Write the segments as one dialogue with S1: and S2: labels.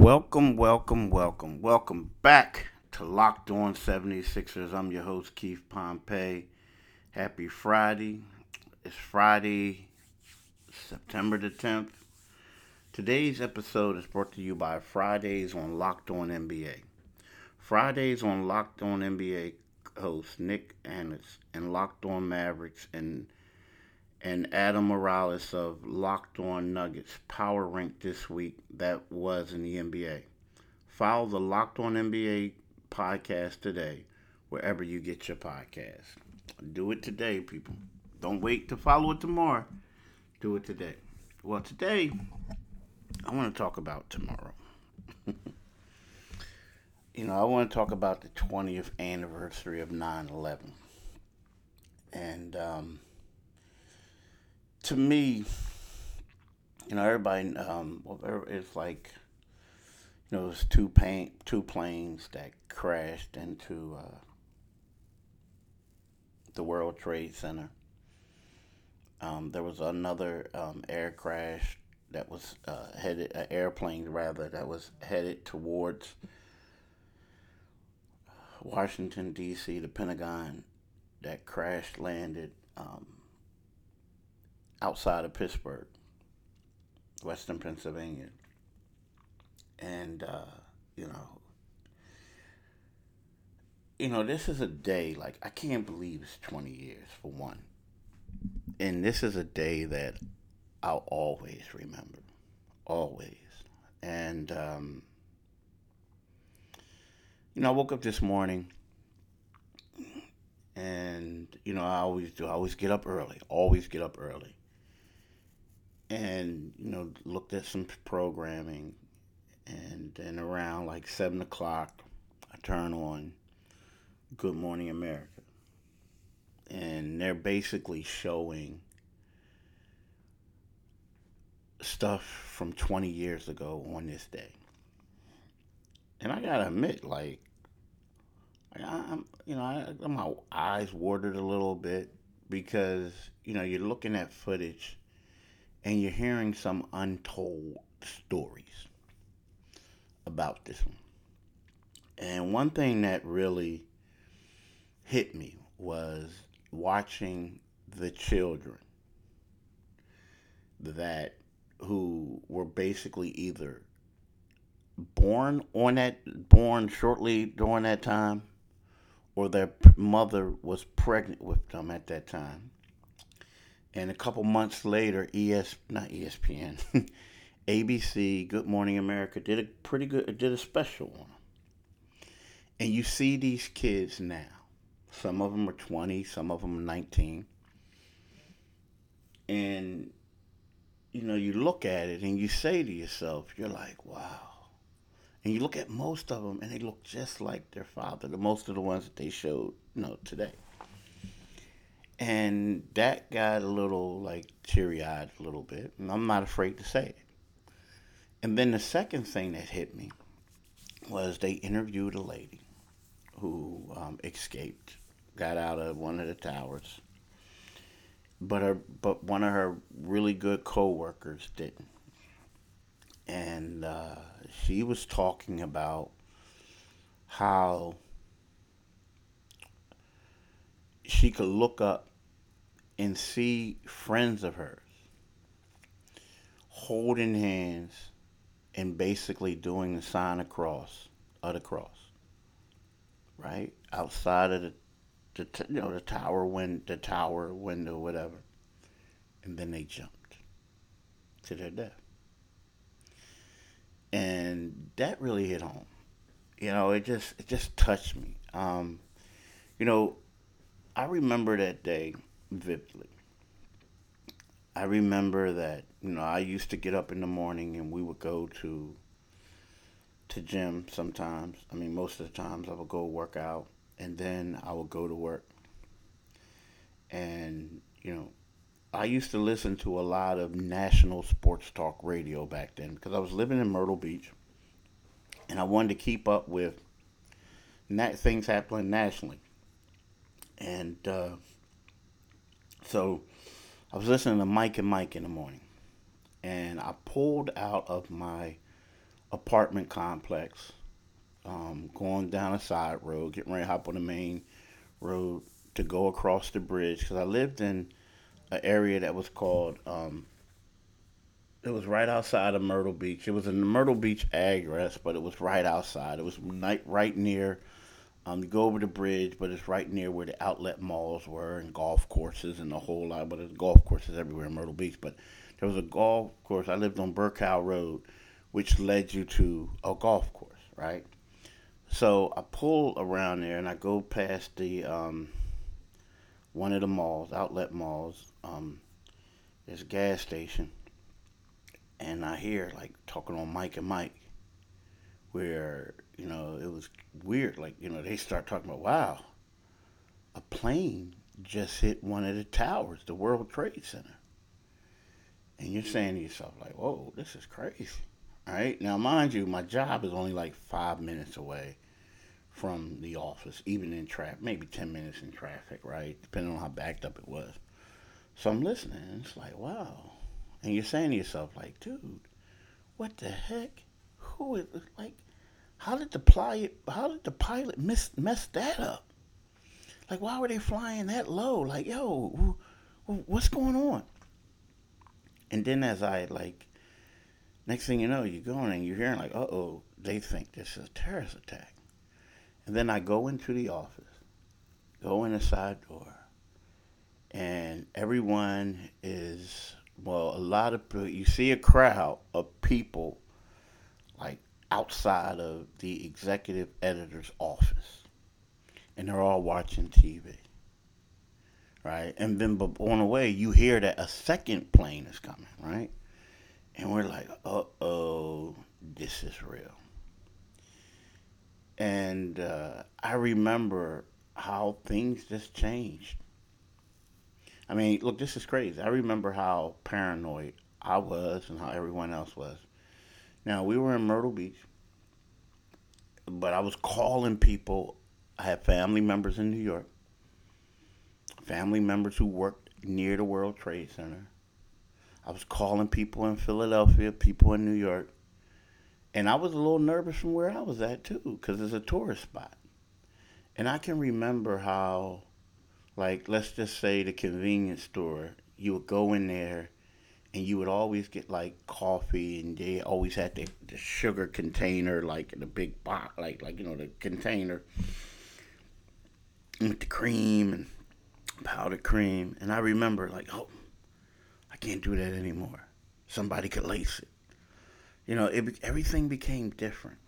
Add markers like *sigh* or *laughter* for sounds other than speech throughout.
S1: Welcome, welcome, welcome, welcome back to Locked On 76ers. I'm your host, Keith Pompey. Happy Friday. It's Friday, September the 10th. Today's episode is brought to you by Fridays on Locked On NBA. Fridays on Locked On NBA host Nick Annis and Locked On Mavericks and and Adam Morales of Locked On Nuggets power rank this week that was in the NBA. Follow the Locked On NBA podcast today, wherever you get your podcast. Do it today, people. Don't wait to follow it tomorrow. Do it today. Well, today, I want to talk about tomorrow. *laughs* you know, I want to talk about the 20th anniversary of 9 11. And, um, to me, you know, everybody, um, it's like, you know, there's two paint, two planes that crashed into uh, the World Trade Center. Um, there was another um, air crash that was uh, headed, uh, airplane rather, that was headed towards Washington D.C., the Pentagon, that crashed landed. Um, outside of Pittsburgh, Western Pennsylvania. And, uh, you know, you know, this is a day, like, I can't believe it's 20 years, for one. And this is a day that I'll always remember. Always. And, um, you know, I woke up this morning and, you know, I always do. I always get up early. Always get up early and you know looked at some programming. And then around like seven o'clock i turn on good morning america. And they're basically showing stuff from 20 years ago on this day. And i gotta admit like i'm you know I, my eyes watered a little bit because you know you're looking at footage and you're hearing some untold stories about this one. And one thing that really hit me was watching the children that who were basically either born on that born shortly during that time or their mother was pregnant with them at that time and a couple months later, ES not ESPN, ABC, *laughs* Good Morning America did a pretty good did a special on them. And you see these kids now. Some of them are 20, some of them are 19. And you know, you look at it and you say to yourself, you're like, wow. And you look at most of them and they look just like their father, the most of the ones that they showed, you know, today. And that got a little like teary eyed a little bit, and I'm not afraid to say it. And then the second thing that hit me was they interviewed a lady who um, escaped, got out of one of the towers, but her but one of her really good coworkers didn't, and uh, she was talking about how she could look up and see friends of hers holding hands and basically doing the sign of cross of the cross, right outside of the, the you know the tower win the tower window whatever, and then they jumped to their death, and that really hit home. You know, it just it just touched me. Um, you know, I remember that day vividly. I remember that you know I used to get up in the morning and we would go to to gym sometimes. I mean most of the times I would go work out and then I would go to work. And you know I used to listen to a lot of national sports talk radio back then because I was living in Myrtle Beach and I wanted to keep up with things happening nationally. And uh, so I was listening to Mike and Mike in the morning, and I pulled out of my apartment complex, um, going down a side road, getting ready to hop on the main road to go across the bridge because I lived in an area that was called. Um, it was right outside of Myrtle Beach. It was in the Myrtle Beach address, but it was right outside. It was right, right near. Um, you go over the bridge, but it's right near where the outlet malls were and golf courses and the whole lot. But there's golf courses everywhere in Myrtle Beach. But there was a golf course. I lived on Burkow Road, which led you to a golf course, right? So I pull around there and I go past the um, one of the malls, outlet malls. Um, there's a gas station, and I hear like talking on Mike and Mike, where you know it was weird. Like you know they start talking about wow, a plane just hit one of the towers, the World Trade Center, and you're saying to yourself like, whoa, this is crazy. All right now, mind you, my job is only like five minutes away from the office, even in traffic, maybe 10 minutes in traffic, right? Depending on how backed up it was. So I'm listening, and it's like, wow. And you're saying to yourself, like, dude, what the heck? Who is, like, how did the pilot, how did the pilot miss, mess that up? Like, why were they flying that low? Like, yo, what's going on? And then as I, like, next thing you know, you're going and you're hearing, like, uh oh, they think this is a terrorist attack. And then I go into the office, go in the side door, and everyone is, well, a lot of you see a crowd of people like outside of the executive editor's office, and they're all watching TV. Right? And then on the way, you hear that a second plane is coming, right? And we're like, uh oh, this is real. And uh, I remember how things just changed. I mean, look, this is crazy. I remember how paranoid I was and how everyone else was. Now, we were in Myrtle Beach, but I was calling people. I had family members in New York, family members who worked near the World Trade Center. I was calling people in Philadelphia, people in New York, and I was a little nervous from where I was at too, because it's a tourist spot. And I can remember how, like, let's just say the convenience store, you would go in there and you would always get like coffee and they always had the, the sugar container, like the big box, like, like, you know, the container with the cream and powdered cream. And I remember, like, oh, I can't do that anymore. Somebody could lace it you know, it, everything became different.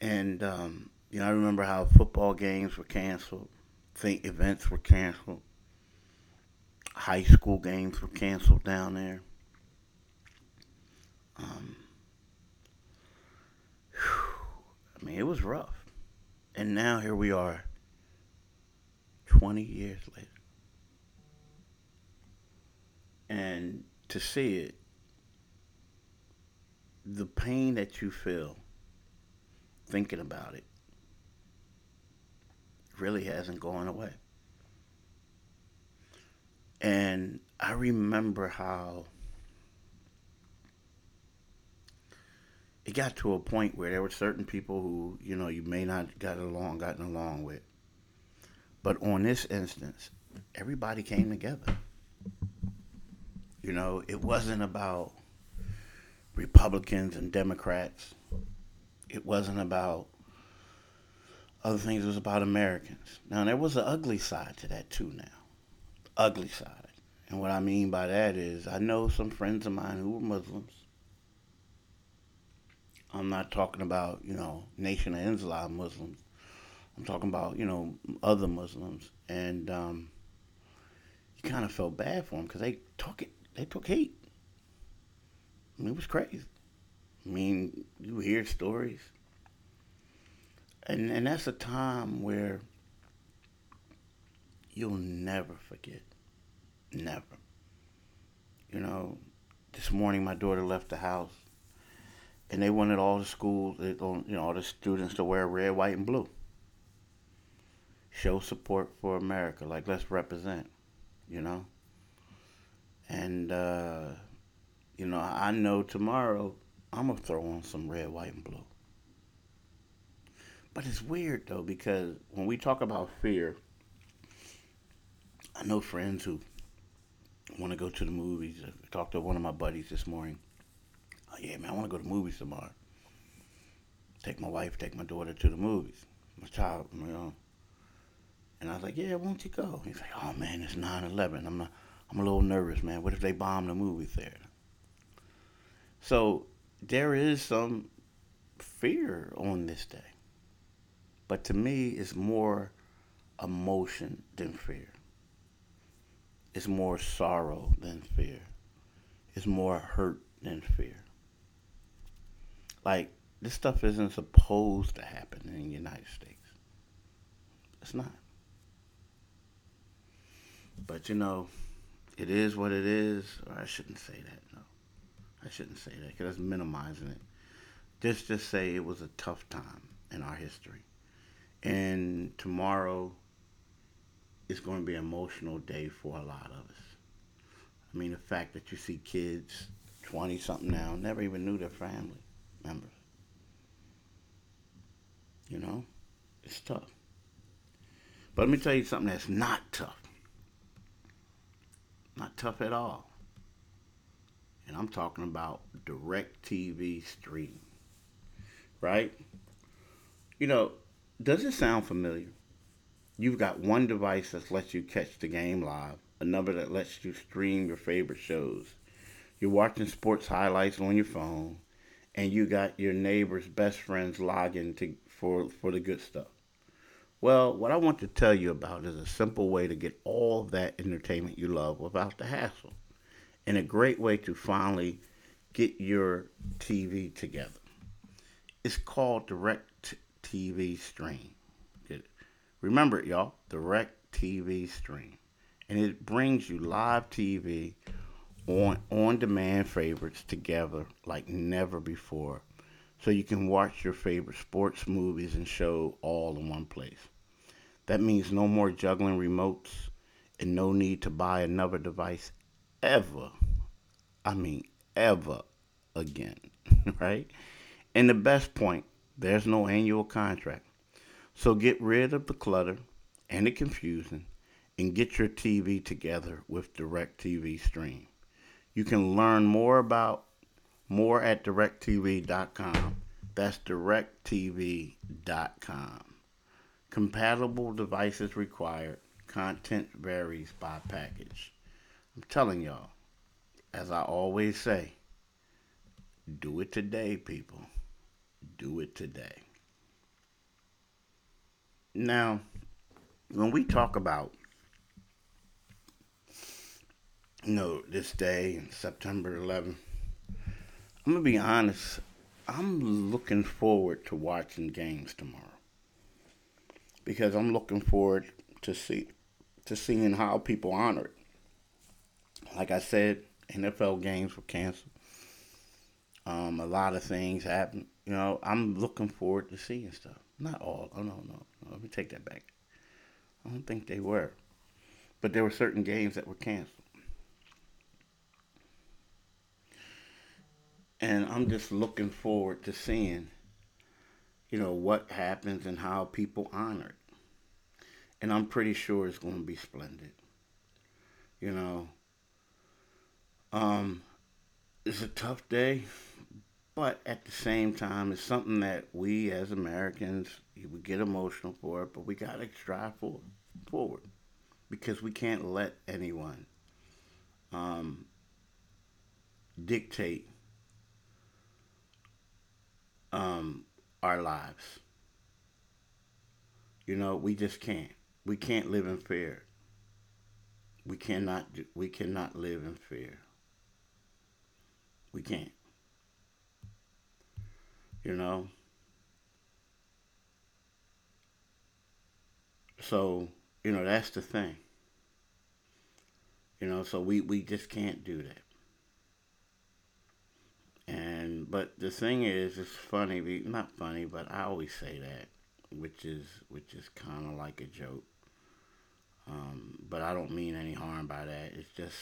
S1: And, um, you know, I remember how football games were canceled, think events were canceled, high school games were canceled down there. Um, I mean, it was rough. And now here we are, 20 years later. And to see it the pain that you feel thinking about it really hasn't gone away. And I remember how it got to a point where there were certain people who, you know, you may not got along, gotten along with. But on this instance, everybody came together. You know, it wasn't about Republicans and Democrats. It wasn't about other things, it was about Americans. Now, there was an ugly side to that, too, now. Ugly side. And what I mean by that is, I know some friends of mine who were Muslims. I'm not talking about, you know, Nation of Islam Muslims. I'm talking about, you know, other Muslims. And um, you kind of felt bad for them because they took it, they took hate I mean it was crazy. I mean, you hear stories. And and that's a time where you'll never forget. Never. You know, this morning my daughter left the house and they wanted all the schools, you know, all the students to wear red, white, and blue. Show support for America, like let's represent, you know. And uh, you know, I know tomorrow I'm gonna throw on some red, white, and blue. But it's weird though because when we talk about fear, I know friends who want to go to the movies. I talked to one of my buddies this morning. Oh yeah, man, I want to go to the movies tomorrow. Take my wife, take my daughter to the movies. My child, you know. And I was like, yeah, won't you go? He's like, oh man, it's 9/11. I'm not. I'm a little nervous, man. What if they bomb the movie theater? So there is some fear on this day. But to me, it's more emotion than fear. It's more sorrow than fear. It's more hurt than fear. Like, this stuff isn't supposed to happen in the United States. It's not. But you know, it is what it is. Or I shouldn't say that. No, I shouldn't say that because that's minimizing it. Just just say it was a tough time in our history, and tomorrow is going to be an emotional day for a lot of us. I mean, the fact that you see kids, twenty something now, never even knew their family members. You know, it's tough. But let me tell you something that's not tough. Not tough at all. And I'm talking about DirecTV stream. Right? You know, does it sound familiar? You've got one device that lets you catch the game live, another that lets you stream your favorite shows. You're watching sports highlights on your phone, and you got your neighbor's best friends logging to for for the good stuff. Well, what I want to tell you about is a simple way to get all that entertainment you love without the hassle, and a great way to finally get your TV together. It's called Direct TV Stream. Remember it, y'all. DirecTV Stream, and it brings you live TV on on-demand favorites together like never before so you can watch your favorite sports, movies, and show all in one place. That means no more juggling remotes and no need to buy another device ever. I mean, ever again, *laughs* right? And the best point, there's no annual contract. So get rid of the clutter and the confusion and get your TV together with DirecTV Stream. You can learn more about more at directv.com. That's directv.com. Compatible devices required. Content varies by package. I'm telling y'all, as I always say, do it today, people. Do it today. Now, when we talk about you know this day, September 11th, I'm gonna be honest. I'm looking forward to watching games tomorrow because I'm looking forward to see to seeing how people honor it. Like I said, NFL games were canceled. Um, a lot of things happened. You know, I'm looking forward to seeing stuff. Not all. Oh no, no. no let me take that back. I don't think they were, but there were certain games that were canceled. and I'm just looking forward to seeing, you know, what happens and how people honor it. And I'm pretty sure it's going to be splendid. You know, um, it's a tough day, but at the same time, it's something that we as Americans we get emotional for it, but we got to strive for forward because we can't let anyone um, dictate um, our lives. You know, we just can't. We can't live in fear. We cannot. We cannot live in fear. We can't. You know. So you know that's the thing. You know, so we we just can't do that. And but the thing is, it's funny. Not funny, but I always say that, which is which is kind of like a joke. Um, but I don't mean any harm by that. It's just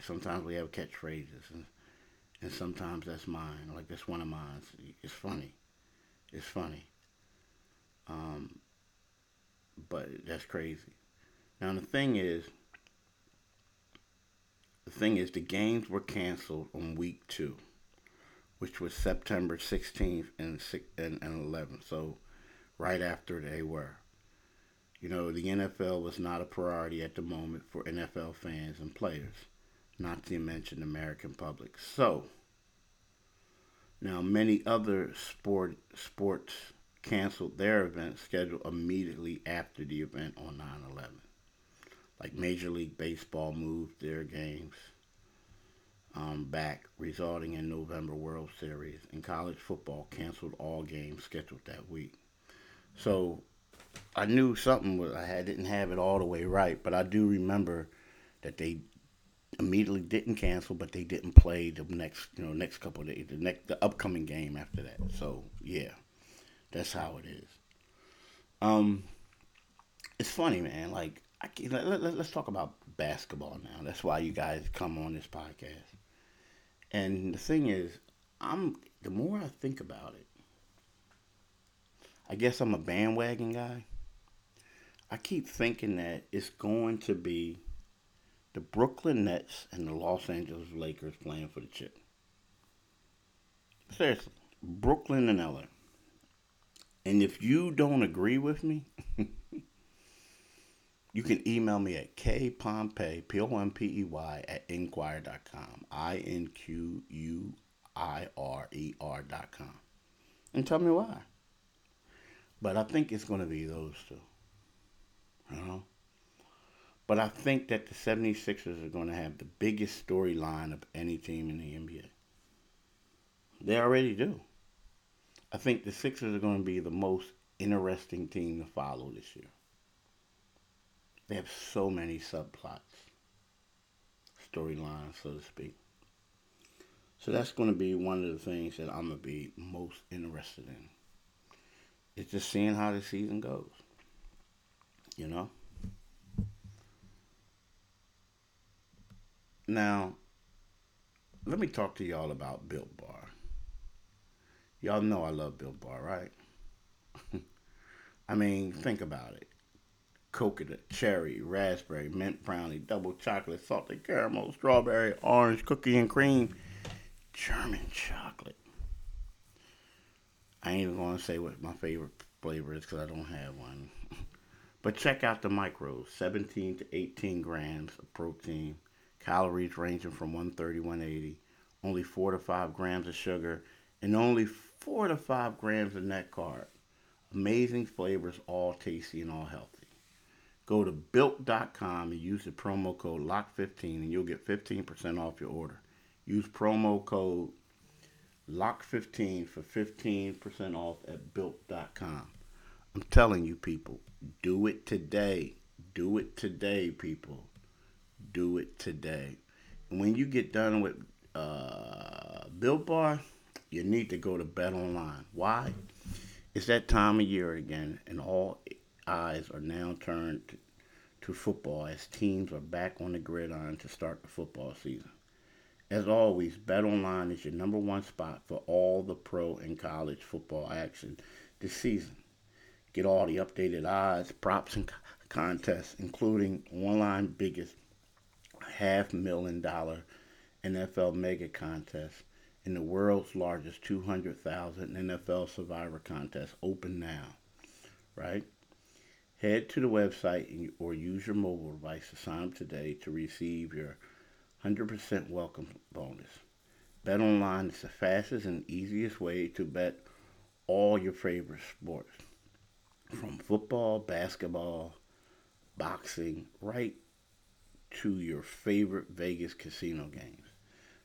S1: sometimes we have catchphrases, and and sometimes that's mine. Like that's one of mine. It's funny. It's funny. Um, but that's crazy. Now the thing is, the thing is, the games were canceled on week two, which was September 16th and and, and 11th. So right after they were. You know, the NFL was not a priority at the moment for NFL fans and players, not to mention American public. So, now many other sport sports canceled their events scheduled immediately after the event on 9/11. Like Major League Baseball moved their games um, back, resulting in November World Series, and college football canceled all games scheduled that week. So I knew something was I didn't have it all the way right, but I do remember that they immediately didn't cancel, but they didn't play the next you know next couple of days, the next the upcoming game after that. So yeah, that's how it is. Um, it's funny, man. Like I let, let, let's talk about basketball now. That's why you guys come on this podcast. And the thing is, I'm the more I think about it, I guess I'm a bandwagon guy. I keep thinking that it's going to be the Brooklyn Nets and the Los Angeles Lakers playing for the chip. Seriously, Brooklyn and LA. And if you don't agree with me, *laughs* you can email me at kpompey, P-O-M-P-E-Y, at inquirer.com, I-N-Q-U-I-R-E-R dot com. And tell me why. But I think it's going to be those two. You know? But I think that the 76ers are going to have the biggest storyline of any team in the NBA. They already do. I think the Sixers are going to be the most interesting team to follow this year. They have so many subplots, storylines, so to speak. So that's going to be one of the things that I'm going to be most interested in. It's just seeing how the season goes. You know? Now, let me talk to y'all about Built Bar. Y'all know I love Built Bar, right? *laughs* I mean, think about it. Coconut, cherry, raspberry, mint brownie, double chocolate, salted caramel, strawberry, orange, cookie and cream, German chocolate. I ain't even going to say what my favorite flavor is because I don't have one. *laughs* but check out the micros 17 to 18 grams of protein, calories ranging from 130 180, only 4 to 5 grams of sugar, and only 4 to 5 grams of net carb. Amazing flavors, all tasty and all healthy. Go to built.com and use the promo code LOCK15 and you'll get 15% off your order. Use promo code Lock15 for 15% off at built.com. I'm telling you, people, do it today. Do it today, people. Do it today. And when you get done with uh, Bar, you need to go to BetOnline. Why? It's that time of year again, and all eyes are now turned to, to football as teams are back on the gridiron to start the football season. As always, BetOnline is your number one spot for all the pro and college football action this season. Get all the updated odds, props, and contests, including online biggest half million dollar NFL mega contest and the world's largest 200,000 NFL survivor contest open now, right? Head to the website or use your mobile device to sign up today to receive your 100% welcome bonus. BetOnline is the fastest and easiest way to bet all your favorite sports. From football, basketball, boxing, right to your favorite Vegas casino games.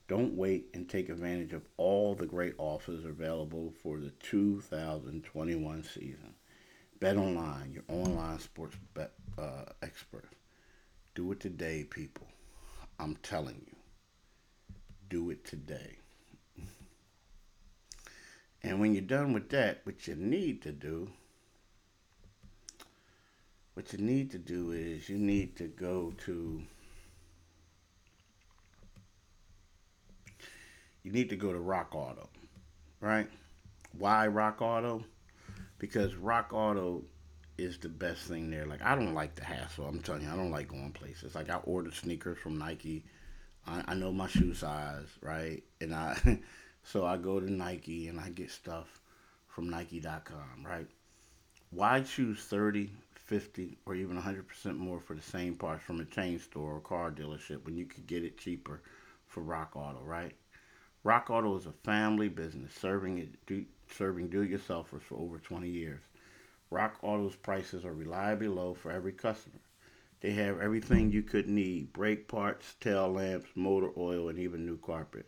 S1: Don't wait and take advantage of all the great offers available for the 2021 season. BetOnline, your online sports bet uh, expert. Do it today, people. I'm telling you, do it today. And when you're done with that, what you need to do, what you need to do is you need to go to you need to go to RockAuto, right? Why RockAuto? Because RockAuto is the best thing there. Like I don't like the hassle. I'm telling you, I don't like going places. Like I ordered sneakers from Nike. I, I know my shoe size, right? And I *laughs* so I go to Nike and I get stuff from Nike.com, right? Why choose 30, 50, or even 100% more for the same parts from a chain store or car dealership when you could get it cheaper for RockAuto, right? RockAuto is a family business serving it do, serving do-it-yourselfers for over 20 years. RockAuto's prices are reliably low for every customer. They have everything you could need: brake parts, tail lamps, motor oil, and even new carpet.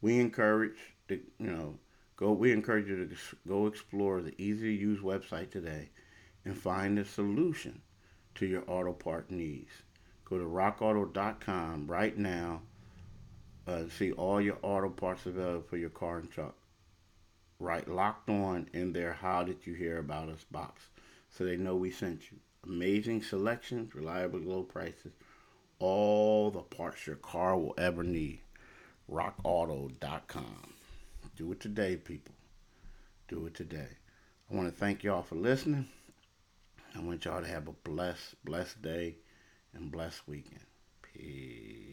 S1: We encourage the you know go. We encourage you to go explore the easy to use website today and find the solution to your auto part needs. Go to rockauto.com right now uh, see all your auto parts available for your car and truck. Right, locked on in their How Did You Hear About Us box so they know we sent you. Amazing selections, reliable low prices, all the parts your car will ever need. RockAuto.com. Do it today, people. Do it today. I want to thank y'all for listening. I want y'all to have a blessed, blessed day and blessed weekend. Peace.